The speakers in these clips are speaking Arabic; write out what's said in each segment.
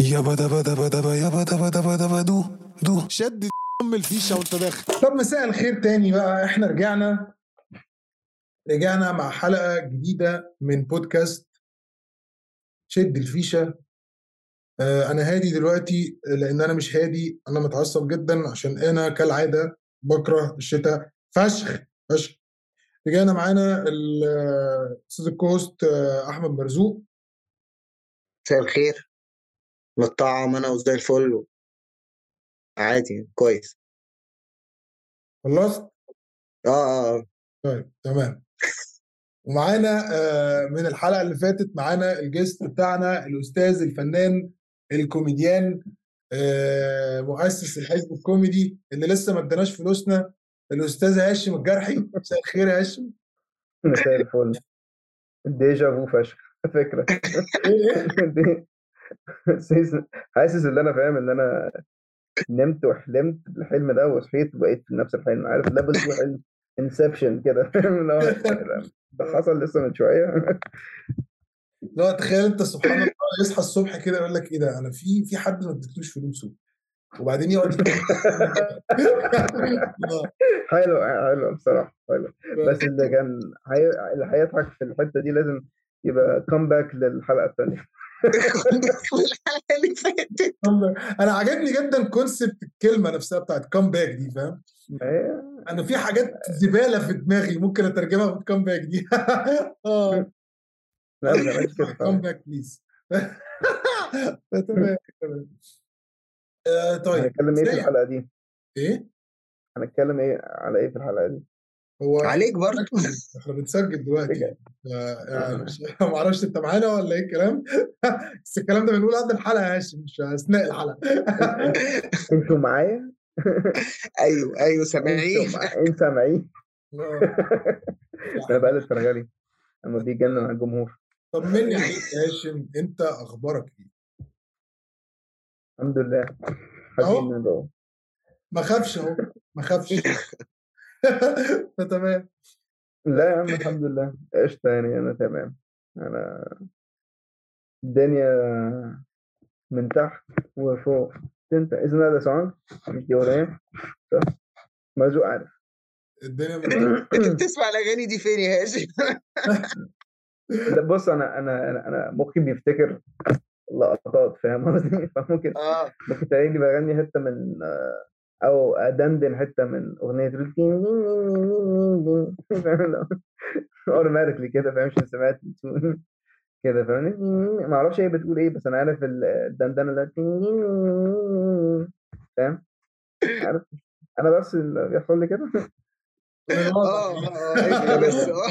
يابا دبا دبا دبا يابا دبا دبا دبا دو دو. شد ام الفيشة وانت داخل. طب مساء الخير تاني بقى. إحنا رجعنا. رجعنا مع حلقة جديدة من بودكاست شد الفيشة. آه أنا هادي دلوقتي لأن أنا مش هادي. أنا متعصب جدا عشان أنا كالعادة بكره الشتاء. فشخ فشخ. رجعنا معانا الاستاذ ال co-host آه، أحمد مرزوق. مساء الخير. متطعم أنا وزي الفل عادي كويس. خلصت؟ آه آه آه. طيب تمام. ومعانا آه، من الحلقة اللي فاتت معانا ال guest بتاعنا الأستاذ الفنان الكوميديان آه، مؤسس الحزب الكوميدي اللي لسه ما اداناش فلوسنا الأستاذ هاشم الجرحي. مساء الخير يا هاشم. مساء الفل. deja vu فشخ فكرة. إيه حاسس- إن أنا فاهم إن أنا نمت وحلمت بالحلم ده وصحيت وبقيت في نفس الحلم عارف حلم Inception كده. فاهم ده حصل لسه من شوية. لا تخيل أنت سبحان الله يصحى الصبح كده يقول لك إيه ده؟ أنا في في حد ما اديتلوش فلوسه وبعدين يقعد يتكلم. آه، حلو حلو بصراحة حلو. بس اللي كان. اللي هيضحك في الحتة دي لازم يبقى comeback للحلقة الثانية الحلقة اللي فاتت أنا عجبني جدا concept الكلمة نفسها بتاعت comeback دي فاهم؟ هي أنا في حاجات زبالة في دماغي ممكن أترجمها في ال comeback دي. آه. لا ما comeback please تمام آه، طيب. هنتكلم إيه في الحلقة دي؟ إيه؟ هنتكلم إيه على إيه في الحلقة دي؟ هو عليك برضه. إحنا بنسجل دلوقتي. يعني ما أعرفش انت معانا ولا إيه الكلام. بس الكلام ده بنقول قبل الحلقة يا هاشم مش أثناء الحلقة. أنتوا معايا؟ أيوه أيوه سامعين. أنتوا مع- انت سامعين؟ آه. أنا بقلب فرغلي لما بيجنن على الجمهور. طمني عليك يا هاشم انت أخبارك إيه؟ الحمد لله. ما خافش اهو ما خافش. فتمام. لا يا عم الحمد لله. قشطة يعني أنا تمام. أنا الدنيا من تحت وفوق. أنت isn't that a song مش دي صح؟ مرزوق عارف. الدنيا من أنت بتسمع الأغاني دي فين يا هاشم؟ لا بص أنا أنا أنا, أنا مخي بيفتكر لقطات فاهم قصدي؟ فممكن آه. ممكن تلاقيني بغني حتة من آه، أو أدندن حتة من أغنية أوتوماتيكلي كده فاهم عشان سمعت التون كده فاهمني ما أعرفش هي بتقول إيه بس أنا عارف ال- الدندنه اللي فاهم عارف أنا بس اللي بيحصل لي كده آه آه آه بس آه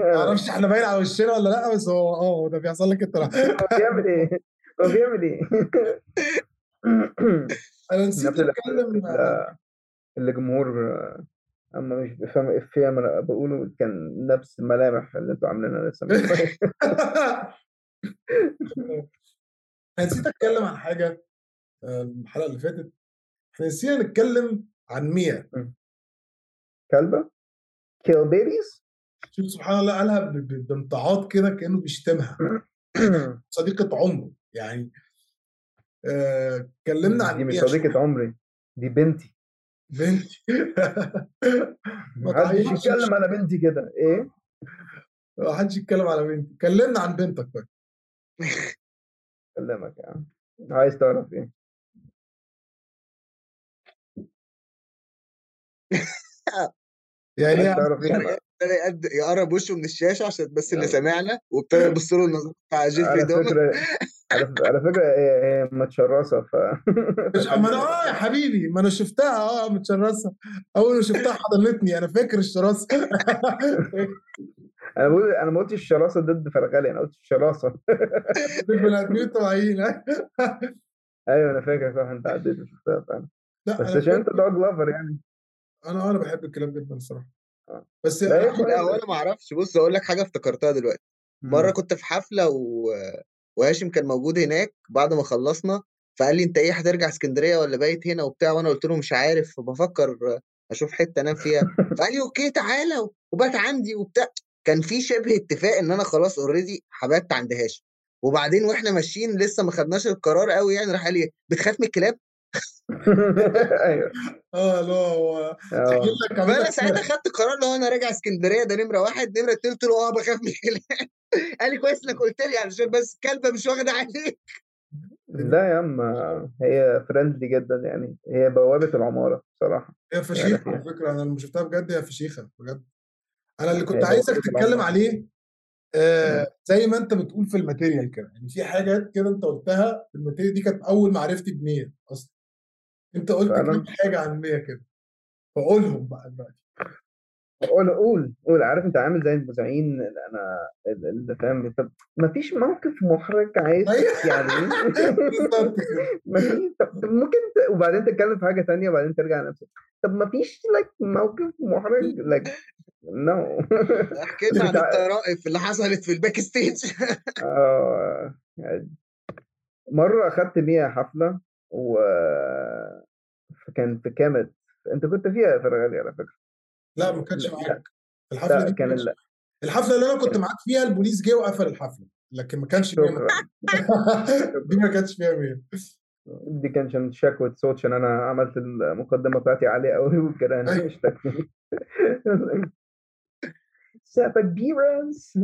ما أعرفش إحنا باين على وشنا ولا لا بس هو آه ده بيحصل لك انت. هو بيعمل إيه؟ هو بيعمل إيه؟ أنا نسيت أتكلم اللي- اللي جمهور آه، أما مش بيفهم افيه اما أنا بقوله كان نفس الملامح اللي أنتوا عاملينها لسه من. أنا نسيت أتكلم عن حاجة الحلقة اللي فاتت. إحنا نسينا نتكلم عن ميا. كلبة؟ كيل بيبيز شوف سبحان الله قالها بامتعاض كده كأنه بيشتمها. صديقة عمره يعني اتكلمنا عن دي مش صديقة عمري دي بنتي. بنتي. ما تعيطش يتكلم على بنتي كده. إيه؟ ما حدش يتكلم على بنتي. كلمنا عن بنتك طيب أكلمك يا عم. عايز تعرف إيه؟ يعني عايز إيه؟ تعرف إيه؟ ابتدى يقد- يقرب وشه من الشاشة عشان بس اللي يلا. سامعنا وابتدى يبص له النظر بتاع جيفري على دومر فكرة على, على فكرة هي متشرسة ف مش ما أنا آه يا حبيبي ما أنا شفتها آه متشرسة أول ما شفتها حضنتني أنا فاكر الشراسة أنا بقول أنا ما قلتش الشراسة ضد فرغلي أنا قلت الشراسة البني ادمين الطبيعيين ها؟ أيوه أنا فاكر صح أنت عديت وشفتها فعلا لا بس عشان أنت دوج لافر يعني أنا أنا بحب الكلام جدا الصراحة آه. بس لا،. لا هو أنا ما أعرفش. بص أقول لك حاجة افتكرتها دلوقتي. مرة كنت في حفلة و... وهاشم كان موجود هناك بعد ما خلصنا فقال لي أنت إيه هترجع اسكندرية ولا بايت هنا وبتاع؟ وأنا قلت له مش عارف بفكر أشوف حتة أنام فيها. فقال لي okay تعالى وبات عندي وبتاع. كان في شبه اتفاق إن أنا خلاص already هبات عند هاشم. وبعدين وإحنا ماشيين لسه ما خدناش القرار قوي يعني راح قال لي بتخاف من الكلاب؟ أيوه. آه لا هو فانا لك ساعتها خدت قرار لو أنا راجع اسكندرية ده نمرة واحد نمرة اتنين قلت له آه بخاف من الكلاب. قال لي كويس إنك قلت لي علشان بس كلبة مش واخدة عليك. لا يا عم هي friendly جدا يعني. هي بوابة العمارة بصراحة. هي يعني فشيخة على فكرة أنا لما شفتها بجد هي فشيخة بجد. أنا اللي كنت عايزك تتكلم عليه. آه زي ما أنت بتقول في ال material كده. يعني في حاجات كده أنت قلتها في ال material دي كانت أول معرفتي بمية أصلا. أنت قلت كام حاجة عن مية كده. فقولهم بقى دلوقتي. قول قول قول. عارف أنت عامل زي المذيعين اللي أنا اللي فاهم طب ما فيش موقف محرج عايز فيش طب ممكن ت... وبعدين تتكلم في حاجة تانية وبعدين ترجع لنفسك. طب ما فيش لك موقف محرج like no. احكي لنا عن الطرائف اللي حصلت في ال backstage آه يعني مرة أخدت بيها حفلة و كان في كامت أنت كنت فيها يا فرغالي على فكرة. لا ما كانش لا لا, معاك. الحفلة دي لا كان ال... الحفلة اللي أنا كنت معاك فيها البوليس جه وقفل الحفلة لكن ما كانش دي ما كانش فيها مية دي كان عشان شكوى صوت عشان أنا عملت المقدمة بتاعتي عالية قوي. اشتكوني سابك بيرنس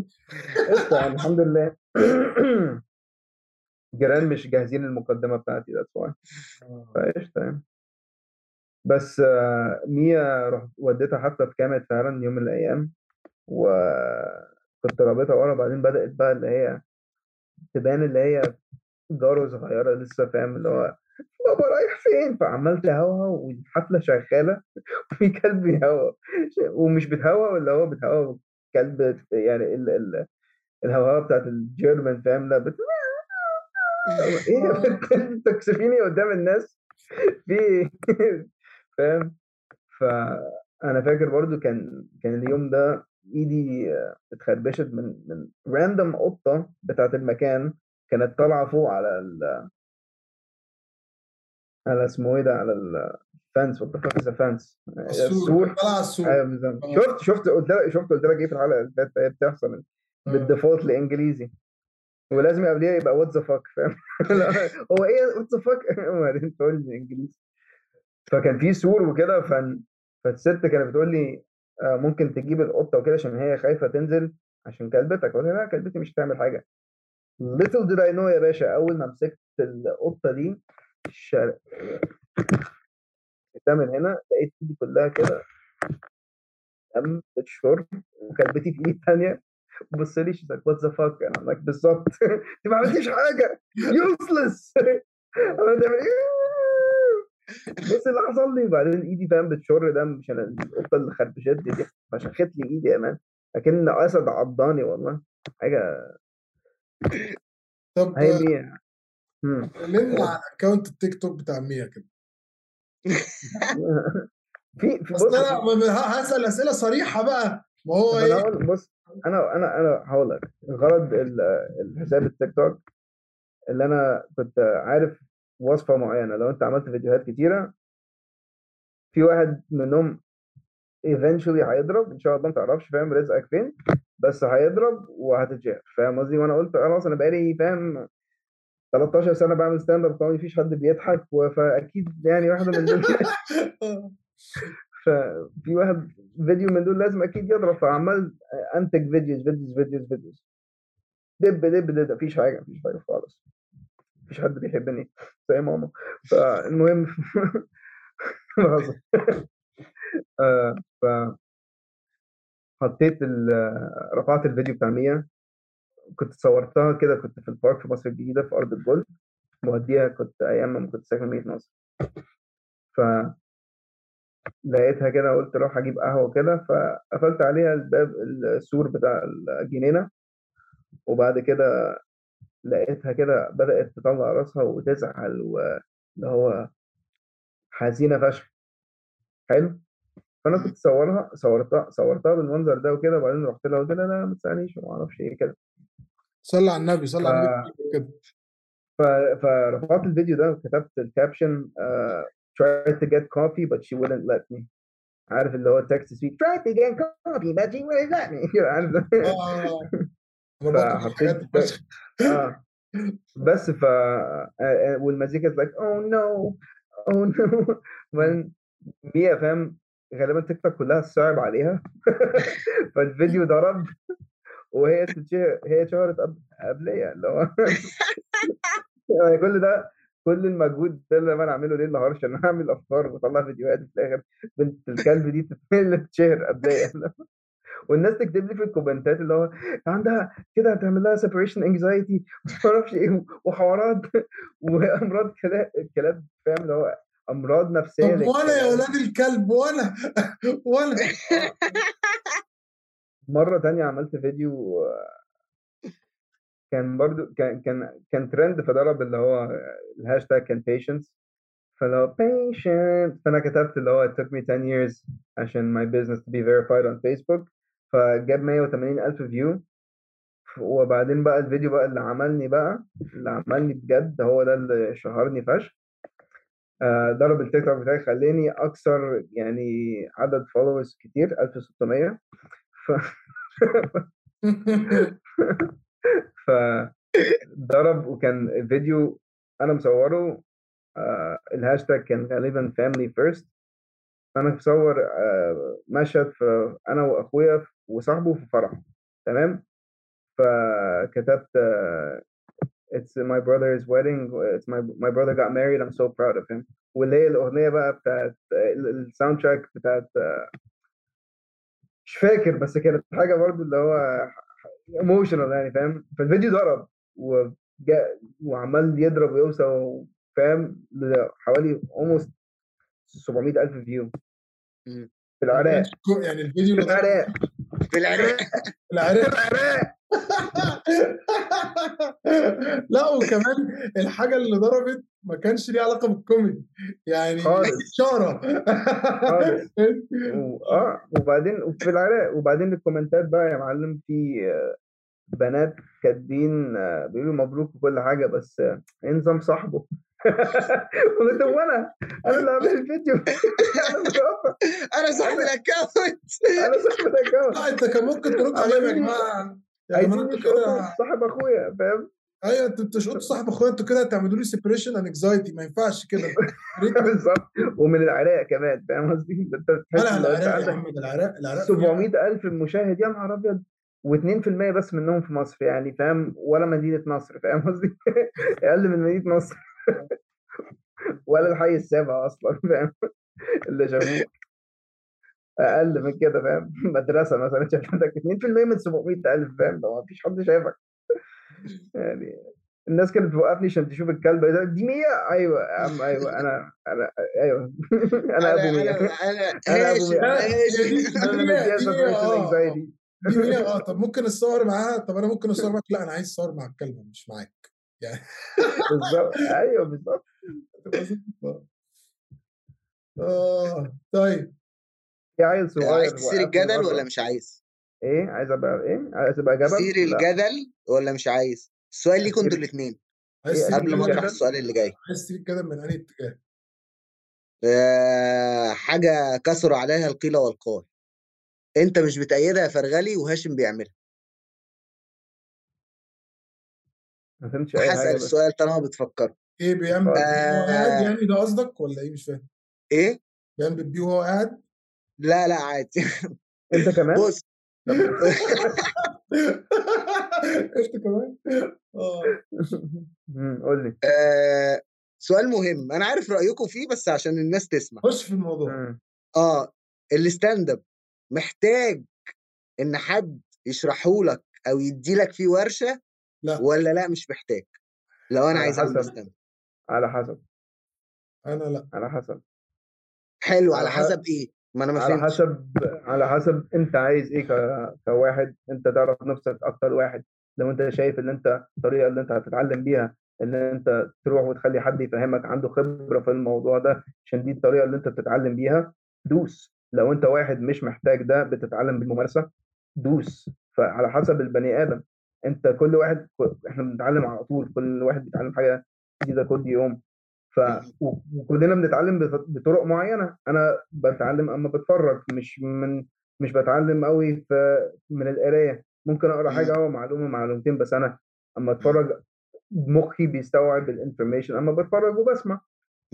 قشطة يعني الحمد لله. جيران مش جاهزين للمقدمة بتاعتي why. فقشطة يعني. بس آه، ميا رحت وديتها في كامت فعلا يوم من الأيام وكنت رابطها ورا بعدين بدأت بقى اللي هي تبان اللي هي جارة صغيرة لسه فاهم؟ اللي هو بابا رايح فين؟ فعمال تهوى والحفلة شغالة وفي كلب بيهوى ومش بتهوى ولا هو بتهوى كلب يعني ال ال الهواء بتاعت الجيرمان فاهم؟ لا بت... إيه تكسفيني قدام الناس؟ في فاهم؟ فأنا فاكر برضو كان كان اليوم ده إيدي اتخربشت من من random قطة بتاعت المكان كانت طالعة فوق على ال على اسمه إيه ده على ال fence what the fence السور طلع على السور. أيوه آه. شفت شفت قلت لك شفت قلت لك إيه في الحلقة اللي فاتت هي بتحصل؟ آه. بال default الانجليزي ولازم قبليها يبقى what the fuck فاهم؟ هو إيه what the fuck وبعدين تقول لي إنجليزي. فكان في سور وكده. فالست كانت بتقول لي آه، ممكن تجيب القطة وكده عشان هي خايفة تنزل عشان كلبتك. قلت لا كلبتي مش هتعمل حاجة. Little did I know يا باشا أول ما مسكت القطة دي الشارع ده من هنا لقيت ايدي كلها كده دم بتشرب وكلبتي في إيد تانية. بص لي like what the fuck? أنا بالظبط. أنت ما عملتيش حاجة. عملت إيه بص اللي حصل لي وبعدين إيدي فاهم بتشر دم عشان القطة اللي خربشتني دي فشخت لي إيدي يا man. اكن أسد عضاني والله. حاجة طب هي مية. كلمنا عن account التيك توك بتاع مية كده؟ في في بص. أنا هسأل أسئلة صريحة بقى. ما هو إيه؟ بص أنا أنا أنا هقول لك. غرض ال- الحساب التيك توك اللي أنا كنت عارف وصفة معينة. لو أنت عملت فيديوهات كتيرة في واحد منهم eventually هيضرب إن شاء الله ما تعرفش فاهم؟ رزقك فين؟ بس هيضرب وهتتشهر فاهم قصدي؟ وأنا قلت خلاص أنا بقالي فاهم 13 سنة بعمل stand up comedy مفيش حد بيضحك فأكيد يعني واحدة من دول ففي واحد فيديو من دول لازم أكيد يضرب فعمال أنتج videos videos videos videos. دب دب دب مفيش حاجة مفيش حاجة خالص. مفيش حد بيحبني زي ماما. فالمهم. آه، ف حطيت رفعت الفيديو بتاع مية. كنت صورتها كده كنت في ال park في مصر الجديدة في أرض الجولف. موديها كنت أيام ما كنت ساكن مدينة نصر. ف لقيتها كده قلت أروح أجيب قهوة كده. فقفلت عليها الباب السور بتاع الجنينه وبعد كده لقيتها كده بدأت تطلع راسها وتزعل واللي هو حزينة فشخ. حلو. فأنا كنت صورها صورتها صورتها بالمنظر ده وكده وبعدين رحت لها قلت لها لا ما تسألنيش وما أعرفش إيه كده. صلى على النبي صلى على النبي كده ف- فرفعت الفيديو ده وكتبت الكابشن uh, tried to get coffee but she wouldn't let me. عارف اللي هو تكست سويت tried to get coffee but she wouldn't let me. عارف فحطيت فشخ. آه بس ف آه، آه، والمزيكا لايك أو نو أو نو ميا فاهم غالبا تيك توك كلها صعب عليها. فالفيديو ضرب وهي هي اتشهرت قبل قبليا اللي هو يعني كل ده كل المجهود ده اللي أنا اعمله ليل نهار عشان أعمل أفكار وأطلع فيديوهات في الآخر. بنت الكلب دي تتشهر قبليا. والناس تكتب لي في ال comments ات اللي هو عندها كده هتعمل لها separation anxiety ما أعرفش إيه وحوارات وامراض كلاب فاهم اللي هو أمراض نفسية طب وأنا يا ولاد الكلب وأنا وأنا مرة تانية عملت فيديو كان برضو كان كان كان ترند فضرب اللي هو الهاشتاج كان patience. هو patient فأنا كتبت اللي هو it took me 10 years عشان my business to be verified on Facebook. فجاب 180 ألف view وبعدين بقى الفيديو بقى اللي عملني بقى اللي عملني بجد هو ده اللي شهرني فشخ. آه، ضرب التيك توك بتاعي خلاني أكثر يعني عدد followers كتير 1600 ف فضرب وكان فيديو أنا مصوره آه الهاشتاج كان غالبا family first. فانا مصور آه مشهد في أنا وأخويا وصاحبه في فرح تمام؟ فكتبت it's my brother's wedding it's my my brother got married I'm so proud of him. واللي هي الأغنية بقى بتاعت ال soundtrack بتاعت مش فاكر بس كانت حاجة برضو اللي هو emotional يعني فاهم؟ فالفيديو ضرب وجه وعمال يضرب ويوصل فاهم؟ لحوالي almost 700 ألف view. في العراق. يعني الفيديو في العراق. في العراق. في العراق. لا وكمان الحاجة اللي ضربت ما كانش ليها علاقة بالكوميدي. يعني اشاره آه وبعدين في العراق وبعدين ال comments بقى يا معلم في آه، بنات كاتبين آه، بيقولوا مبروك وكل حاجة بس آه، إيه نظام صاحبه؟ قلت وأنا أنا اللي عامل الفيديو. أنا أنا صاحب ال account أنا صاحب الاكونت لا أنت كان ممكن ترد عليهم يا جماعة. جماعة عايزين كده صاحب أخويا فاهم؟ أيوه أنتوا بتشقطوا صاحب أخويا؟ أنتوا كده هتعملوا لي سيبريشن انكزايتي ما ينفعش كده. بالظبط. ومن العراق كمان فاهم قصدي؟ أنت تحس لا إن أنت العراق يا محمد العراق العراق 700 ألف مشاهد يا نهار أبيض. و2% بس منهم في مصر يعني فاهم؟ ولا مدينة نصر فاهم قصدي؟ أقل من مدينة نصر. ولا الحي السابع أصلا فاهم؟ اللي شافوه. أقل من كده فاهم؟ مدرسة مثلا شايف عندك 2% من 700 ألف فاهم؟ لو ما فيش حد شايفك. يعني الناس كانت بتوقفني عشان تشوف الكلب؟ دي مية؟ أيوه يا عم أيوه. أنا أنا أيوه. أنا أبو أنا مية. أنا مية. هاشم أنا دي- separation آه، آه. طب ممكن اتصور معاها؟ طب أنا ممكن اصور معاك؟ لا أنا عايز اصور مع الكلبه مش معاك. يعني بالظبط أيوه بالظبط. آه طيب في عيل صغير عايز تثير الجدل. ولا مش عايز؟ إيه عايز أبقى إيه عايز أبقى جبل تثير. الجدل ولا مش عايز؟ السؤال ليكم أنتوا الاثنين إيه، قبل ما الجدل؟ أطرح السؤال اللي جاي عايز تسيب كده من أنهي اتجاه آه حاجة كثر عليها القيل والقال أنت مش بتأيدها يا فرغلي وهاشم بيعملها ما فهمتش أي هسأل حاجة بس. السؤال طالما بتفكر إيه بيعمل آه. وهو قاعد يعني ده قصدك ولا إيه؟ مش فاهم. إيه؟ بيعمل بيبي وهو قاعد؟ لا لا عادي. أنت كمان؟ بص. أنت كمان؟ آه. قول لي. آه سؤال مهم. أنا عارف رأيكم فيه بس عشان الناس تسمع. خش في الموضوع. آه ال stand up محتاج إن حد يشرحه لك أو يدي لك فيه ورشة لا. ولا لأ مش محتاج. لو أنا عايز أعمل اب على حسب. أنا لأ. على حسب. حلو على حسب إيه؟ ما أنا ما على حسب على حسب أنت عايز إيه ك... كواحد. أنت تعرف نفسك أكتر واحد. لو أنت شايف إن أنت الطريقة اللي أنت هتتعلم بيها إن أنت تروح وتخلي حد يفهمك عنده خبرة في الموضوع ده عشان دي الطريقة اللي أنت بتتعلم بيها دوس. لو أنت واحد مش محتاج ده بتتعلم بالممارسة دوس. فعلى حسب البني آدم. أنت كل واحد إحنا بنتعلم على طول كل واحد بيتعلم حاجة جديدة كل يوم. ف وكلنا بنتعلم بط- بطرق معينة. أنا بتعلم أما بتفرج مش من مش بتعلم قوي في من القراية. ممكن أقرأ. حاجة آه معلومة معلومتين بس. أنا أما أتفرج مخي بيستوعب الانفورميشن أما بتفرج وبسمع.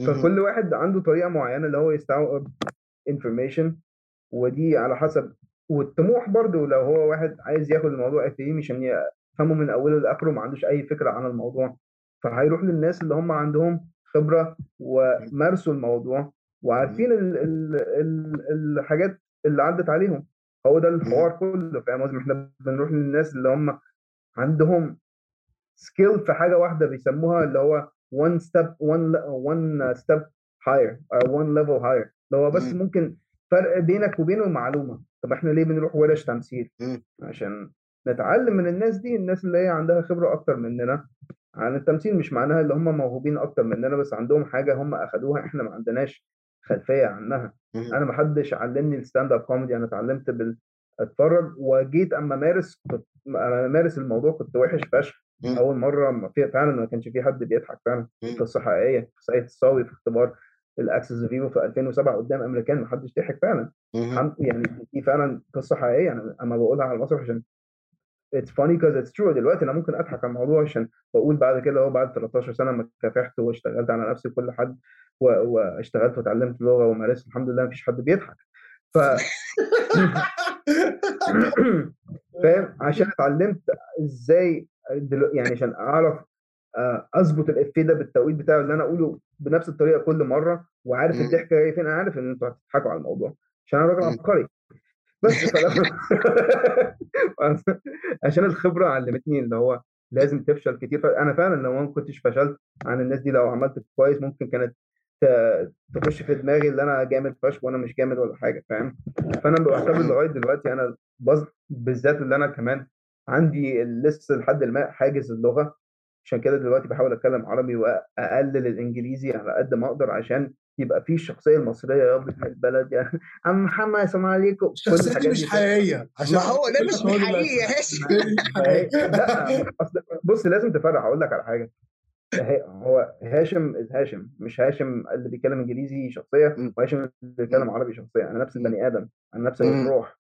فكل واحد عنده طريقة معينة اللي هو يستوعب انفورميشن ودي على حسب. والطموح برضو لو هو واحد عايز ياخد الموضوع أكاديمي عشان يفهمه من أوله لآخره ما عندوش أي فكرة عن الموضوع. فهيروح للناس اللي هم عندهم خبرة ومارسوا الموضوع وعارفين ال ال ال الحاجات اللي عدت عليهم. هو ده الحوار كله فاهم قصدي؟ إحنا بنروح للناس اللي هم عندهم skill في حاجة واحدة بيسموها اللي هو one step one one step higher أو one level higher. اللي هو بس مم. ممكن فرق بينك وبينه معلومة. طب إحنا ليه بنروح ورش تمثيل. عشان نتعلم من الناس دي الناس اللي هي عندها خبرة أكتر مننا عن التمثيل مش معناها اللي هم موهوبين أكتر مننا بس عندهم حاجة هم أخدوها إحنا ما عندناش خلفية عنها. أنا ما حدش علمني ال stand up comedy أنا اتعلمت بال أتفرج وجيت أما مارس كنت أما مارس الموضوع كنت وحش فشخ. أول مرة ما في فعلا ما كانش في حد بيضحك فعلا. قصه حقيقيه في سيد الصاوي في اختبار الأكسس فيفو في 2007 قدام أمريكان ما حدش ضحك فعلا يعني دي فعلا قصة حقيقية يعني أما بقولها على المسرح عشان it's funny because it's true. دلوقتي أنا ممكن أضحك على الموضوع عشان بقول بعد كده هو بعد 13 سنة ما كافحت واشتغلت على نفسي كل حد واشتغلت وتعلمت لغة ومارست الحمد لله مفيش حد بيضحك. ف فاهم؟ عشان اتعلمت إزاي دلو... يعني عشان أعرف آه، أظبط الافيه ده بالتوقيت بتاعه اللي أنا أقوله بنفس الطريقة كل مرة وعارف. الضحكة جاية فين. أنا عارف إن أنتوا هتضحكوا على الموضوع. عشان أنا راجل. عبقري. بس عشان الخبرة علمتني اللي هو لازم تفشل كتير فأنا فعلا لو ما كنتش فشلت عن الناس دي لو عملت كويس ممكن كانت تخش في دماغي اللي أنا جامد فشخ وأنا مش جامد ولا حاجة فاهم فأنا بعتبر لغاية دلوقتي أنا. بالذات اللي أنا كمان عندي لسه لحد ما حاجز اللغة عشان كده دلوقتي بحاول أتكلم عربي وأقلل الإنجليزي على قد ما أقدر عشان يبقى في الشخصيه المصريه يا ابن البلد يعني. عم محمد السلام عليكم. الشخصيه دي مش حقيقية. عشان ما هو ده مش حقيقي يا. هاشم بص لازم تفرق. هقول لك على حاجة. هو هاشم is هاشم مش هاشم اللي بيتكلم إنجليزي شخصية. وهاشم اللي بيتكلم. عربي شخصية. أنا نفس. البني آدم. أنا نفس. الروح.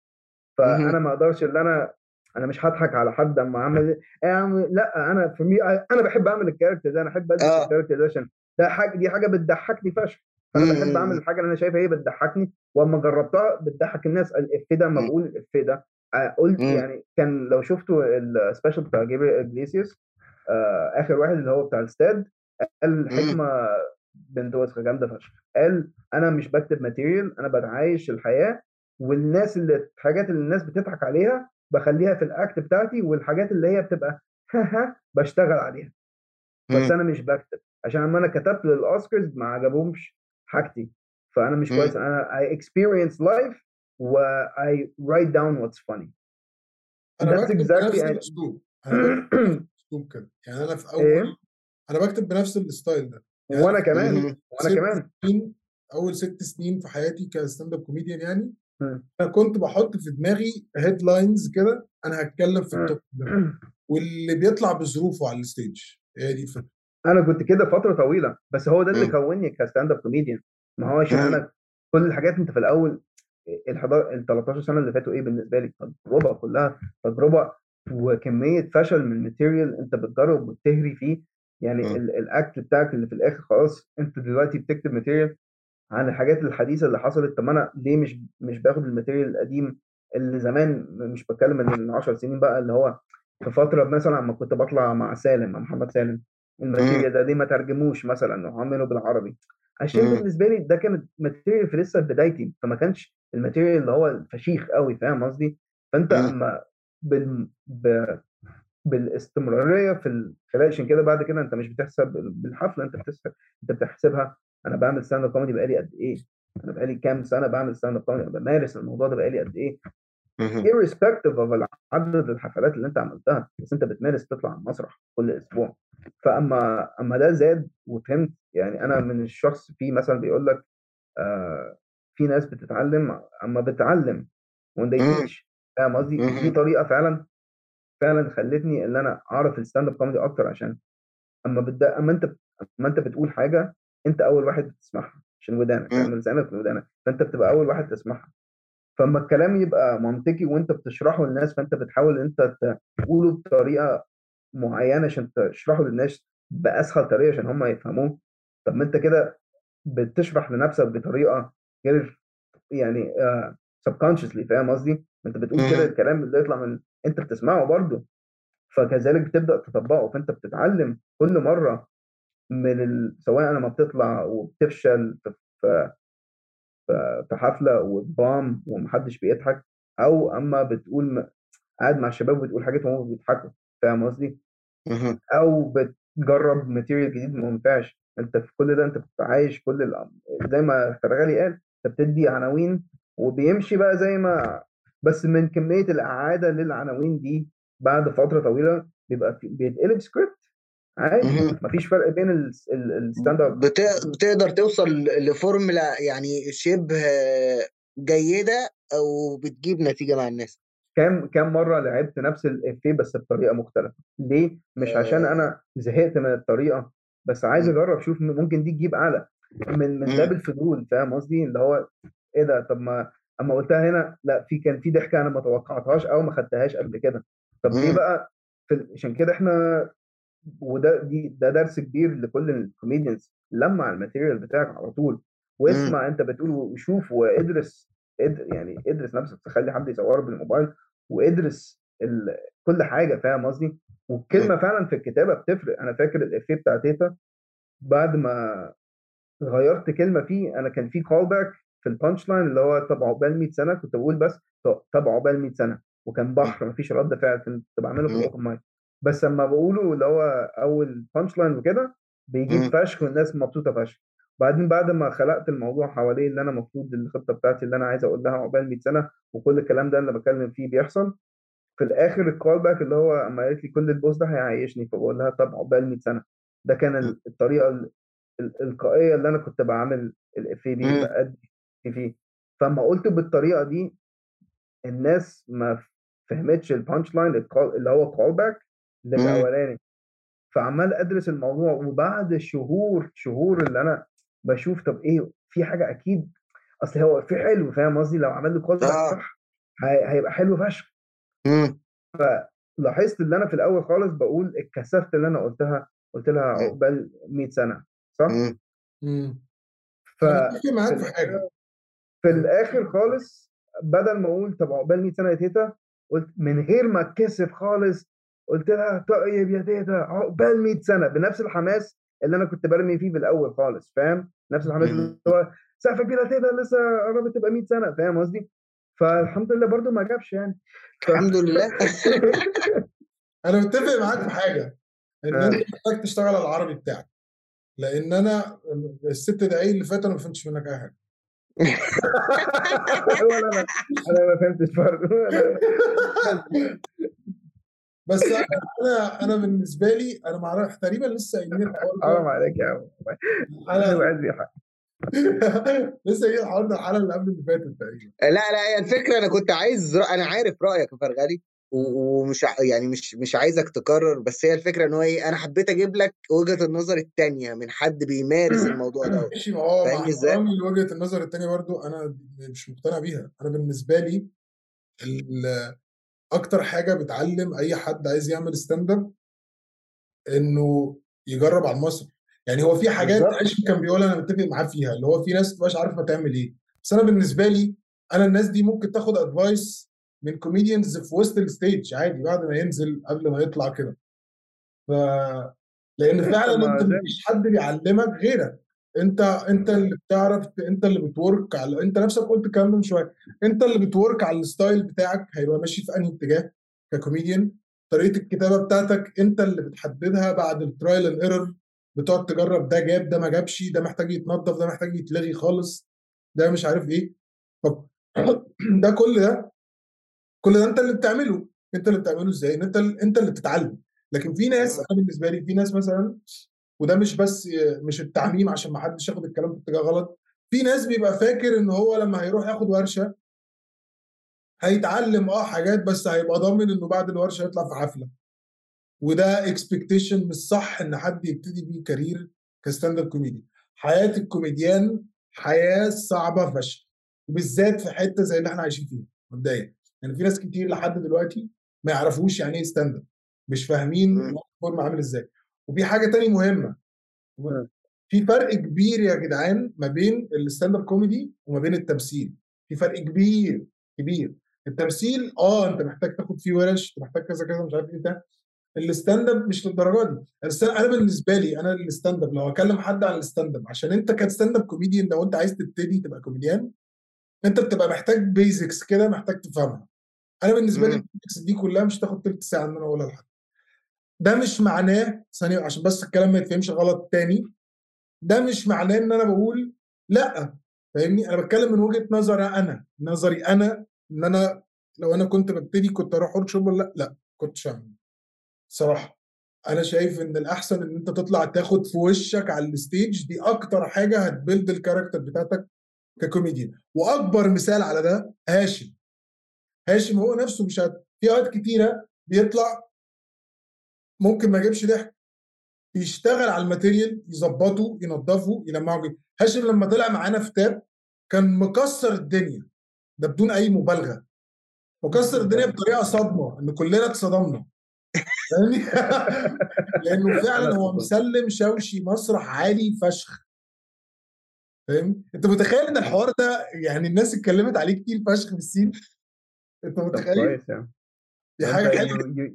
فأنا ما أقدرش إن أنا أنا مش هضحك على حد أما أعمل إيه. يا عم؟ لا أنا في me أنا بحب أعمل ال character ده. أنا أحب ألبس آه. ال character ده عشان ده حاجة دي حاجة بتضحكني فشخ. فأنا بحب مم. اعمل الحاجة اللي أنا شايفها هي بتضحكني وأما جربتها بتضحك الناس الافيه ده اما مم. بقول الافيه ده آه، قلت. يعني كان لو شفتوا ال special بتاع جابريل إجليسيوس آه آخر واحد اللي هو بتاع ال stadium قال حكمة بنت وسخه جامدة فشخ قال أنا مش بكتب material أنا بتعايش الحياة والناس اللي الحاجات اللي الناس بتضحك عليها بخليها في ال act بتاعتي والحاجات اللي هي بتبقى ها بشتغل عليها بس. أنا مش بكتب عشان لما أنا كتبت للأوسكارز ما عجبهمش حاجتي فأنا مش مم. كويس. أنا I experience life و I write down what's funny. أنا That's بكتب exactly بنفس الأسلوب. أنا بكتب بنفس الأسلوب كده. يعني أنا في أول إيه؟ أنا بكتب بنفس ال style ده. يعني وأنا كمان. وأنا كمان. سنين أول ست سنين في حياتي ك stand up comedian يعني مم. أنا كنت بحط في دماغي headlines كده أنا هتكلم في ال topic ده. واللي بيطلع بظروفه على ال stage هي دي الفكرة. أنا كنت كده فترة طويلة بس هو ده اللي مم. كوني ك stand up comedian ما هو عشان. أنا كل الحاجات أنت في الأول ال 11 ال 13 سنة اللي فاتوا إيه بالنسبة لي تجربة كلها تجربة وكمية فشل من ال material أنت بتجرب وتهري فيه يعني مم. ال- act بتاعك اللي في الآخر خلاص أنت دلوقتي بتكتب material عن الحاجات الحديثة اللي حصلت طب أنا ليه مش مش باخد ال material القديم اللي زمان مش بتكلم من 10 سنين بقى اللي هو في فترة مثلا لما كنت بطلع مع سالم مع محمد سالم ال material ده ليه ما ترجموش مثلا وعمله بالعربي. عشان. بالنسبة لي ده كانت material في لسه بدايتي فما كانش ال material اللي هو الفشيخ قوي فاهم قصدي؟ فأنت. أما بال... ب... بالاستمرارية في ال- خلال عشان كده بعد كده أنت مش بتحسب بالحفلة أنت بتحسب أنت بتحسبها. أنا بعمل stand up comedy بقالي قد إيه؟ أنا بقالي كام سنة بعمل stand up comedy بمارس الموضوع ده بقالي قد إيه؟ irrespective of عدد الحفلات اللي أنت عملتها بس أنت بتمارس تطلع على المسرح كل أسبوع. فأما أما ده زاد وفهمت يعني أنا من الشخص في مثلا بيقول لك آه في ناس بتتعلم أما بتعلم when they مم. teach فاهم قصدي دي. طريقة فعلا فعلا خلتني إن أنا أعرف ال stand up comedy أكتر عشان أما بتبدا أما أنت أما أنت بتقول حاجة أنت أول واحد بتسمعها عشان ودانك مم. فاهم لسانك ودانك فأنت بتبقى أول واحد تسمعها فأما الكلام يبقى منطقي وأنت بتشرحه للناس فأنت بتحاول أنت تقوله بطريقة معينة عشان تشرحه للناس بأسهل طريقة عشان هم يفهموه طب ما أنت كده بتشرح لنفسك بطريقة غير يعني سبكونشسلي فاهم قصدي؟ أنت بتقول كده. الكلام اللي يطلع من أنت بتسمعه برضه فكذلك بتبدأ تطبقه فأنت بتتعلم كل مرة من ال... سواء لما بتطلع وبتفشل في في حفلة وتبام ومحدش بيضحك أو أما بتقول قاعد مع الشباب وبتقول حاجات وهم بيضحكوا فاهم قصدي؟ مهم. أو بتجرب material جديد ما ينفعش أنت في كل ده أنت عايش كل الأم... زي ما فرغالي قال أنت بتدي عناوين وبيمشي بقى زي ما بس من كمية الاعاده للعناوين دي بعد فترة طويلة بيبقى في... بيتقلب سكريبت عادي. مفيش فرق بين ال- ال- الستاند اب بت... بتقدر توصل لفورمولا يعني شبه جيدة أو بتجيب نتيجة مع الناس كام كام مرة لعبت نفس الافيه بس بطريقة مختلفة. ليه؟ مش عشان أنا زهقت من الطريقة بس عايز. أجرب شوف ممكن دي تجيب أعلى. من من. باب الفضول فاهم قصدي؟ اللي هو إيه ده؟ طب ما أما قلتها هنا لأ في كان في ضحكة أنا ما توقعتهاش أو ما خدتهاش قبل كده. طب ليه. بقى عشان كده إحنا وده دي ده درس كبير لكل الكوميديانز لمع ال material بتاعك على طول واسمع أنت بتقول وشوف وادرس اد يعني ادرس نفسك تخلي حد يصور بالموبايل. وادرس ال... كل حاجة فاهم قصدي؟ والكلمة فعلا في الكتابة بتفرق. أنا فاكر الإفيه بتاع تيتا بعد ما غيرت كلمة فيه أنا كان في callback في ال punchline اللي هو طب عقبال 100 سنة؟ كنت بقول بس طب عقبال 100 سنة. وكان بحر مفيش رد فعل كنت بعمله في. ال open mic بس لما بقوله اللي هو أول punchline وكده بيجيب. فشخ والناس مبسوطة فشخ. بعدين بعد ما خلصت الموضوع حواليه اللي أنا المفروض الخطة بتاعتي اللي أنا عايز أقول لها عقبال 100 سنة وكل الكلام ده اللي بتكلم فيه بيحصل في الآخر ال callback اللي هو أما قالت لي كل البوس ده هيعيشني فبقول لها طب عقبال 100 سنة ده كان ال- الطريقة ال- الالقائيه اللي أنا كنت بعمل الافيه بيه مم. بأدي فيه فلما قلته بالطريقة دي الناس ما فهمتش ال punchline اللي هو ال callback. للاولاني فعمال أدرس الموضوع وبعد شهور شهور اللي أنا بشوف طب إيه في حاجة أكيد أصل هو في حلو فاهم قصدي لو عمل له call آه. صح هي- هيبقى حلو فشخ مم. لاحظت إن أنا في الأول خالص بقول اتكسفت اللي أنا قلتها قلت لها مم. عقبال 100 سنة صح؟ مم. مم. ف أنا اتفق معاك في حاجة في الآخر خالص بدل ما أقول طب عقبال 100 سنة يا تيتا قلت من غير ما اتكسف خالص قلت لها طيب يا تيتا عقبال 100 سنة بنفس الحماس اللي أنا كنت برمي فيه في الأول خالص فاهم؟ نفس الحماس اللي. هو سقفة كبيرة تيتا لسه قربت تبقى 100 سنة فاهم قصدي؟ فالحمد لله برضو ما جابش يعني ف... الحمد لله أنا متفق معاك في حاجة إن آه. انت محتاج تشتغل على العربي بتاعك لأن أنا الست دقايق اللي فاتوا أنا ما فهمتش منك اي حاجة ولا أنا أنا ما فهمتش برضه بس أنا أنا أنا بالنسبة لي أنا معرف تقريبا لسه قايلين الحوار حرام عليك يا عم. يحق لسه قايلين الحوار ده الحلقة اللي قبل اللي فاتت تقريبا. لا لا هي الفكرة أنا كنت عايز رأ... أنا عارف رأيك يا فرغلي و- ومش ع- يعني مش مش عايزك تكرر بس هي الفكرة إن هو إيه أنا حبيت أجيب لك وجهة النظر التانية من حد بيمارس الموضوع ده ماشي ما هو لوجهة النظر التانية برضو أنا مش مقتنع بيها. أنا بالنسبة لي ال- أكتر حاجة بتعلم أي حد عايز يعمل stand-up إنه يجرب على المسرح يعني هو في حاجات. هاشم كان بيقولها أنا متفق معاه فيها اللي هو في ناس متبقاش عارفة تعمل إيه. بس أنا بالنسبة لي أنا الناس دي ممكن تاخد advice من comedians في وسط ال stage عادي بعد ما ينزل قبل ما يطلع كده. ف لأن فعلا أنت مفيش حد بيعلمك غيرك. انت انت اللي بتعرف انت اللي بت work على انت نفسك قلت الكلام ده من شوية. انت اللي بت work على ال style بتاعك هيبقى ماشي في انهي اتجاه ككوميديان طريقة الكتابة بتاعتك انت اللي بتحددها بعد ال trial and error بتقعد تجرب ده جاب ده ما جابش ده محتاج يتنضف ده محتاج يتلغي خالص ده مش عارف إيه. طب ده كل ده كل ده انت اللي بتعمله. انت اللي بتعمله إزاي؟ ان انت انت اللي بتتعلم. لكن في ناس أنا بالنسبة لي في ناس مثلا وده مش بس مش التعميم عشان ما حدش ياخد الكلام في اتجاه غلط. في ناس بيبقى فاكر إن هو لما هيروح ياخد ورشة هيتعلم آه حاجات بس هيبقى ضامن إنه بعد الورشة يطلع في حفلة. وده expectation مش صح إن حد يبتدي بيه career ك stand-up comedy. حياة الكوميديان حياة صعبة فشخ وبالذات في حتة زي اللي إحنا عايشين فيها مبدئيا. يعني في ناس كتير لحد دلوقتي ما يعرفوش يعني إيه stand-up مش فاهمين مم. ال long form عامل إزاي. وفي حاجة تاني مهمة. في فرق كبير يا جدعان ما بين ال stand-up comedy وما بين التمثيل. في فرق كبير كبير. التمثيل آه أنت محتاج تاخد فيه ورش أنت محتاج كذا كذا مش عارف إيه ده ال stand-up مش للدرجة دي. أنا بالنسبة لي أنا ال stand-up لو هكلم حد عن ال stand-up عشان أنت ك stand-up comedian لو انت عايز تبتدي تبقى كوميديان أنت بتبقى محتاج basics كده محتاج تفهمها أنا بالنسبة لي. ال basics دي كلها مش تاخد تلت ساعة إن أنا أقولها لحد. ده مش معناه ثانية عشان بس الكلام ما يتفهمش غلط تاني. ده مش معناه إن أنا بقول لأ فاهمني؟ أنا بتكلم من وجهة نظري أنا نظري أنا إن أنا لو أنا كنت ببتدي كنت أروح workshop ولا لأ؟ لأ كنتش اعمل صراحة. أنا شايف إن الأحسن إن أنت تطلع تاخد في وشك على ال stage دي أكتر حاجة هت build ال character بتاعتك ككوميديان وأكبر مثال على ده هاشم. هاشم هو نفسه مش هت... في أوقات كتيرة بيطلع ممكن ما يجيبش ضحك. يشتغل على ال material يظبطه ينظفه يلمعه. جدا هاشم لما طلع معانا في تاب كان مكسر الدنيا ده بدون أي مبالغة. مكسر الدنيا بطريقة صدمة إن كلنا اتصدمنا. فاهمني؟ لأنه فعلا هو مسلم شوشي مسرح عالي فشخ. فاهم أنت متخيل إن الحوار ده يعني الناس اتكلمت عليه كتير فشخ في السين؟ أنت متخيل؟ كويس يعني. دي حاجة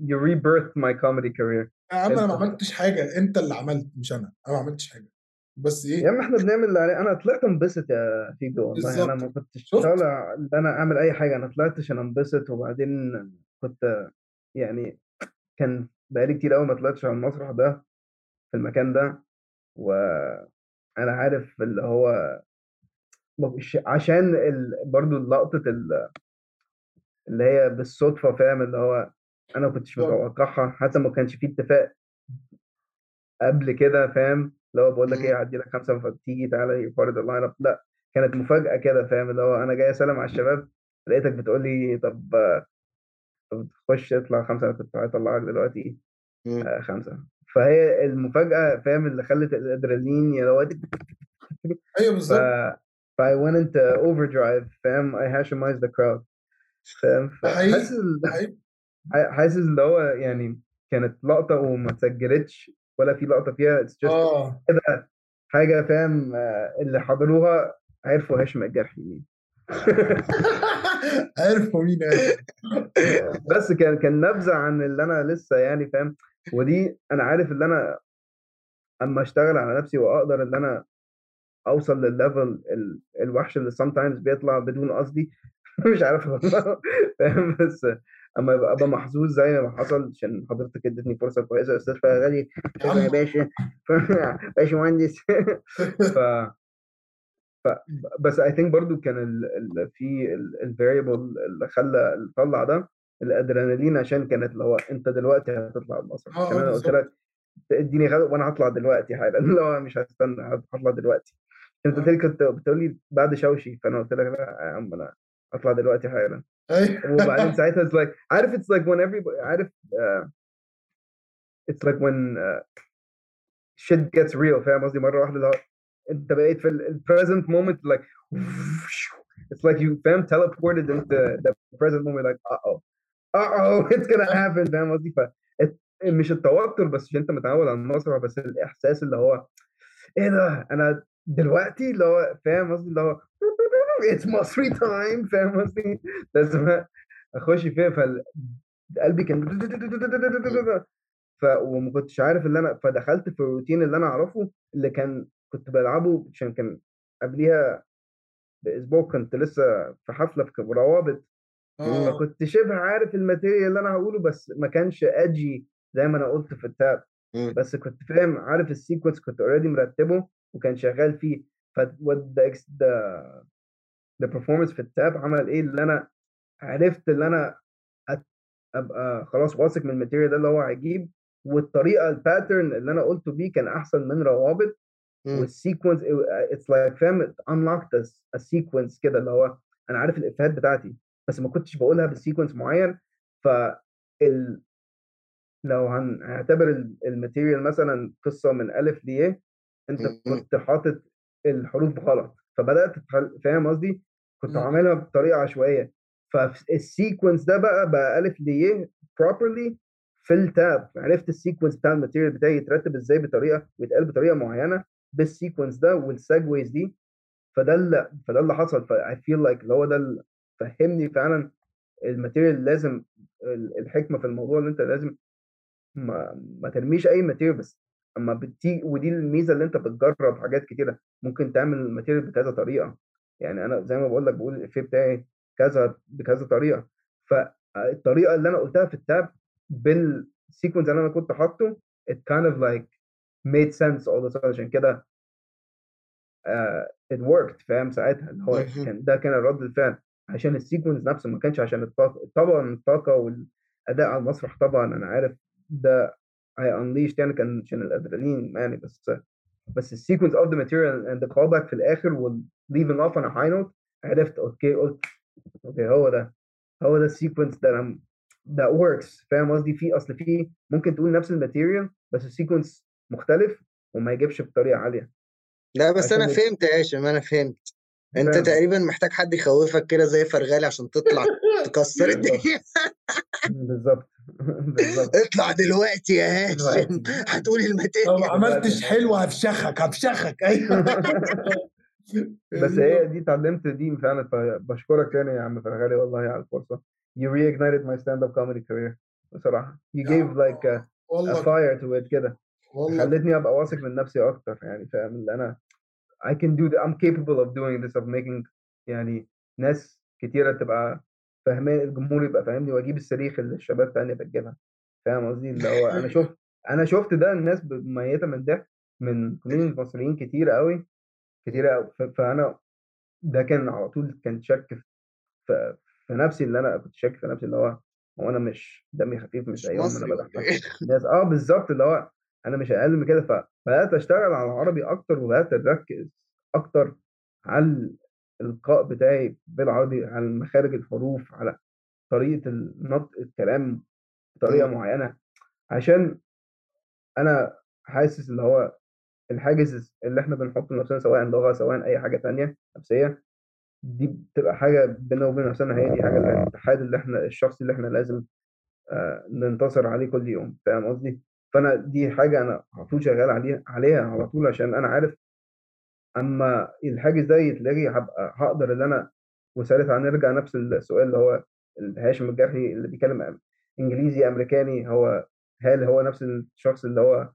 you rebirthed my comedy career. يا عم أنا ما عملتش حاجة أنت اللي عملت مش أنا. أنا ما عملتش حاجة. بس يا إيه عم إحنا بنعمل اللي عليه أنا طلعت انبسط يا فيجو والله. أنا ما كنتش طالع إن أنا أعمل أي حاجة. أنا طلعت عشان انبسط وبعدين كنت يعني كان بقالي كتير قوي ما طلعتش على المسرح ده في المكان ده. وأنا عارف اللي هو عشان ال... برضو لقطة ال... اللي هي بالصدفة فاهم اللي هو أنا ما كنتش متوقعها حتى ما كانش فيه اتفاق قبل كده فاهم اللي هو بقول لك. إيه هدي لك خمسة فتيجي تعالى فرض ال lineup لأ كانت مفاجأة كده فاهم اللي هو أنا جاي أسلم على الشباب لقيتك بتقول لي طب طب تخش اطلع خمسة أنا كنت هطلعك دلوقتي مم. آه خمسة. فهي المفاجأة فاهم اللي خلت الأدرينالين يا لو أيوه بالظبط. ف I went into overdrive فاهم I Hashemized the crowd. فاهم حقيقي حاسس اللي هو يعني كانت لقطة وما اتسجلتش ولا في لقطة فيها آه. كده حاجة فاهم اللي حضروها عرفوا هاشم الجرحي مين. عرفوا مين بس كان كان نبذة عن اللي أنا لسه يعني فاهم ودي أنا عارف اللي أنا أما أشتغل على نفسي وأقدر ان أنا أوصل للليفل ال- الوحش اللي sometimes بيطلع بدون قصدي مش عارف والله. فاهم؟ بس أما ابقى أبقى محظوظ زي ما حصل عشان حضرتك ادتني فرصة كويسة يا أستاذ فغالي يا شكرا يا باشا. باشا مهندس. ف بس I think برضو كان ال... ال... في ال variable اللي خلى اللي طلع ده الأدرينالين عشان كانت اللي هو أنت دلوقتي هتطلع المسرح آه عشان أنا قلت لك اديني غدا وأنا هطلع دلوقتي حالا. اللي هو مش هستنى هطلع دلوقتي. أنت قلت آه لي كنت بتقول لي بعد شوشي فأنا قلت لك لا يا عم أنا هطلع دلوقتي حالا. وبعدين أيوه ساعتها it's like عارف it's like when everybody عارف uh, it's like when uh, shit gets real فاهم قصدي؟ مرة واحدة انت بقيت في ال present moment like it's like you فاهم؟ teleported into the present moment like uh oh uh oh it's gonna happen فاهم قصدي؟ ف مش التوتر بس عشان انت متعود على المسرح بس الإحساس اللي هو إيه ده؟ أنا دلوقتي اللي هو فاهم قصدي؟ اللي هو it's مصري تايم فاهم قصدي؟ لازم أخش فيها فقلبي كان ف وما كنتش عارف اللي أنا فدخلت في الروتين اللي أنا أعرفه اللي كان كنت بلعبه عشان كان قبليها بأسبوع كنت لسه في حفلة في روابط. آه. فكنت شبه عارف ال material اللي أنا هقوله بس ما كانش edgy زي ما أنا قلت في التاب. مم. بس كنت فاهم عارف ال sequence كنت already مرتبه. وكان شغال فيه. ف the the the performance في التاب عمل إيه؟ اللي أنا عرفت اللي أنا أبقى خلاص واثق من ال material ده اللي هو هيجيب والطريقة ال pattern اللي أنا قلته بيه كان أحسن من روابط. وال sequence it's like فاهم a sequence كده اللي هو أنا عارف الإفيهات بتاعتي بس ما كنتش بقولها ب sequence معين. ف ال... لو هنعتبر ال- ال material مثلا قصة من ألف ليه أنت مم. كنت حاطط الحروف غلط فبدأت فاهم قصدي كنت مم. عاملها بطريقة عشوائية فال sequence ده بقى بقى ألف ليه properly في التاب عرفت ال sequence بتاع ال material بتاعي يترتب إزاي بطريقة ويتقال بطريقة معينة بال sequence ده والسيجويز دي فده اللي فده اللي حصل ف I feel like اللي هو ده اللي فهمني فعلا ال material لازم ال- الحكمة في الموضوع اللي أنت لازم ما, ما ترميش أي material بس أما بتيجي ودي الميزة اللي أنت بتجرب حاجات كتيرة ممكن تعمل ال material بكذا طريقة. يعني أنا زي ما بقول لك بقول الإفيه بتاعي كذا بكذا طريقة. فالطريقة اللي أنا قلتها في التاب بال sequence اللي أنا كنت حاطه it kind of like made sense all a sudden. عشان كده uh, it worked فاهم؟ ساعتها. اللي هو. كان ده كان رد الفعل. عشان ال sequence نفسه ما كانش عشان الطاقة طبعا الطاقة والأداء على المسرح طبعا أنا عارف ده I unleashed يعني كان عشان الأدرينالين يعني بس بس ال sequence of the material and the callback في الآخر وال leaving off on a high note. عرفت okay قلت okay هو ده هو ده ال sequence ده أنا that works فاهم قصدي؟ في أصل في ممكن تقول نفس ال material بس ال sequence مختلف وما يجيبش بطريقة عالية. لا بس أنا فهمت يا هاشم أنا فهمت. انت فاهم. تقريبا محتاج حد يخوفك كده زي فرغالي عشان تطلع تكسر الدنيا. بالظبط. بالظبط. اطلع دلوقتي يا هاشم. هتقول لو ما الماتيريال عملتش حلو هفشخك هفشخك. أيوه. بس هي دي اتعلمت دي فعلا فبشكرك تاني يا عم فرغالي والله على الفرصة. You reignited my stand up comedy career بصراحة. You يا gave like a, a والله fire to it كده. والله. خلتني أبقى واثق من نفسي أكتر يعني فاهم؟ اللي أنا I can do that I'm capable of doing this of making يعني ناس كتيرة تبقى فاهمان الجمهور يبقى فاهمني وأجيب الصريخ اللي الشباب تانية بتجيبها. فاهم قصدي؟ اللي هو أنا شفت أنا شفت ده الناس ميتة من الضحك من كوميديانز مصريين كتير قوي كتير قوي فأنا ده كان على طول كان شك في في نفسي اللي أنا كنت شاك في نفسي اللي هو هو أنا مش دمي خفيف مش مش زيهم أنا بضحك. إيه؟ الناس آه بالظبط اللي هو أنا مش أقل من كده فبدات أشتغل على العربي أكتر وبدأت أركز أكتر على الإلقاء بتاعي بالعربي على مخارج الحروف على طريقة النطق الكلام بطريقة. معينة عشان أنا حاسس اللي هو الحاجز اللي إحنا بنحطه لنفسنا سواء لغة سواء أي حاجة تانية نفسية دي بتبقى حاجة بينا وبين نفسنا هي دي حاجة الاتحاد اللي إحنا الشخصي اللي إحنا لازم آه، ننتصر عليه كل يوم فاهم قصدي؟ فأنا دي حاجة أنا على طول شغال عليها عليها على طول عشان أنا عارف أما الحاجز ده يتلغي هبقى هقدر إن أنا وساعتها هنرجع نفس السؤال اللي هو هاشم الجرحي اللي بيتكلم إنجليزي أمريكاني هو هل هو نفس الشخص اللي هو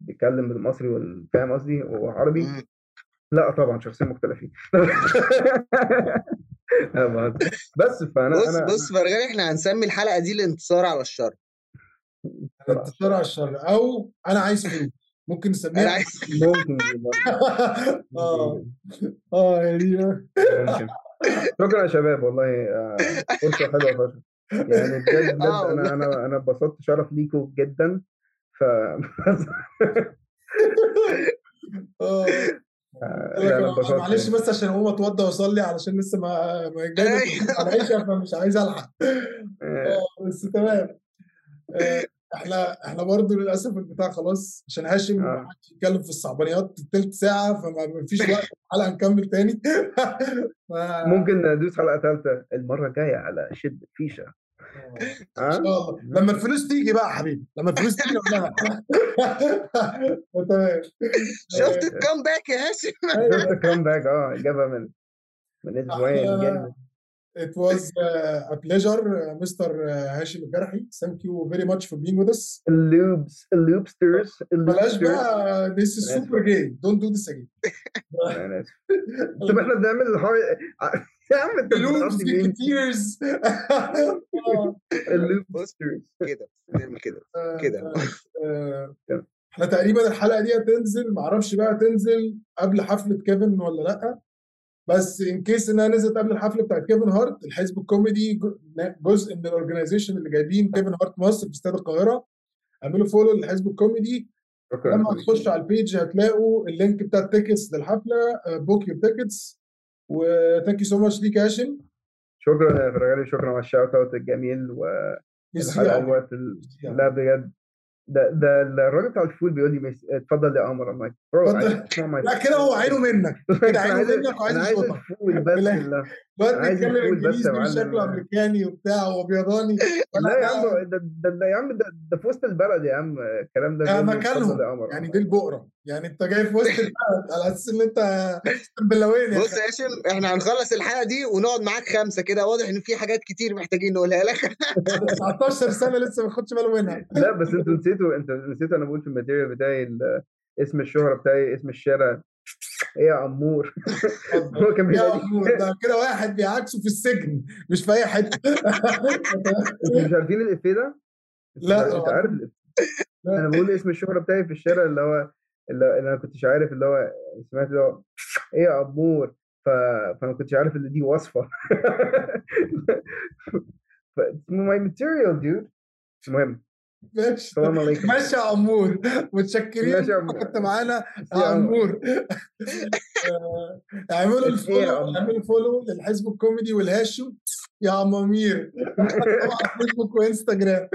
بيتكلم بالمصري فاهم قصدي وعربي؟ مم. لا طبعا شخصين مختلفين أنا. بس فأنا بص أنا بص فرغالي إحنا هنسمي الحلقة دي الانتصار على الشر انتشار على الشر. أو أنا عايز فلوس. ممكن أنا نسميها عايز ممكن. آه. آه يعني شكرا يا شباب والله. آه، فرصة حلوة فشخ. يعني بجد بجد آه أنا أنا أنا اتبسطت. شرف ليكم جدا. ف آه، يعني معلش يعني. بس عشان أقوم أتوضى وأصلي علشان لسه ما ما جاي أنا على العشاء فمش عايز الحق آه، بس تمام. آه، إحنا إحنا برضه للأسف البتاع خلاص عشان هاشم آه. قعد يتكلم في الصعبانيات تلت ساعة فما ما فيش وقت الحلقة نكمل تاني. ف... ممكن ندوس حلقة ثالثه المرة الجاية على شد فيشة. إن شاء الله. لما الفلوس تيجي بقى يا حبيبي. لما الفلوس تيجي نقول لها تمام. شفت ال comeback يا هاشم؟ شفت comeback آه جابها من من أسبوعين جامد. It was uh, a pleasure, uh, Mr. Hashim Garhi. Thank you very much for being with us. اللوبس اللوبسترز بلاش بقى this is super gay. Don't do this again. طب إحنا بنعمل الحوار يا عم انت Loops, مين tears. اللوبسترز كده نعمل كده كده إحنا تقريبا الحلقة دي هتنزل معرفش بقى تنزل قبل حفلة كيفن ولا لأ بس in case إنها نزلت قبل الحفلة بتاعت كيفن هارت الحزب الكوميدي جزء من ال organization اللي جايبين كيفن هارت مصر في استاد القاهرة اعملوا follow للحزب الكوميدي. لما تخشوا على ال page هتلاقوا ال link بتاع ال tickets للحفلة book your tickets و thank you so much ليك يا هاشم. شكرا يا فرغالي شكرا على ال shout out الجميل ميرسي والحلقة يا الوقت ال- لا بجد. ده ده الراجل بتاع الفول بيقول لي ميس- اتفضل يا قمر my لا كده هو عينه منك. كده عينه منك وعايز يشوطك. الفول بس عايز بيتكلم إنجليزي وشكله. أمريكاني وبتاع وابيضاني لا يا عم ده, ده, يا عم ده, ده في وسط البلد يا عم الكلام ده ده مكانهم. يعني دي البقره يعني أنت جاي في وسط البلد على أساس إن أنت بلاوين يا بص يا هاشم إحنا هنخلص الحلقة دي ونقعد معاك خمسة كده. واضح إن في حاجات كتير محتاجين نقولها لك. 19 سنة لسه ما خدش باله منها. لا بس أنتوا نسيتوا انت نسيتوا أنا بقول في الماتيريال بتاعي اسم الشهرة بتاعي اسم الشارع. إيه يا عمور؟ هو كان يا محمود ده كده واحد بيعاكسه في السجن مش في أي حتة. مش عارفين الإفيه ده؟ لا أنت. عارف. أنا بقول اسم الشهرة بتاعي في الشارع اللي هو اللي أنا كنتش عارف اللي هو سمعت اللي هو إيه يا عمور؟ ف... فأنا كنتش عارف إن دي وصفة. ف my material dude المهم ماشي. السلام عليكم. ماشي يا عمور متشكرين. كنت معانا. يا عمور. آه، اعملوا ال follow؟ اعملوا follow للحزب الكوميدي والهاشم. يا عمامير فيسبوك وإنستجرام.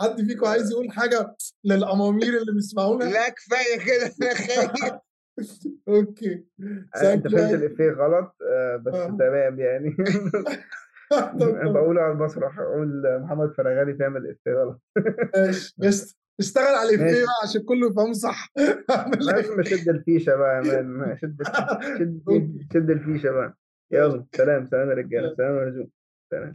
حد فيكم عايز يقول حاجة للأمامير اللي بيسمعونا؟ لا كفاية كده. أنا خايف. okay. أنت فهمت الإفيه غلط. آه، بس آه. تمام يعني. بقوله على المسرح أقول محمد فرغالي فاهم الافيه غلط ماشي. بس. اشتغل على الإفيه. بقى عشان كله يفهمه صح لازم اشد الفيشة بقى يا مان. شد شد. شد الفيشة بقى. يلا سلام سلام يا رجالة. سلام. يا رجوع سلام.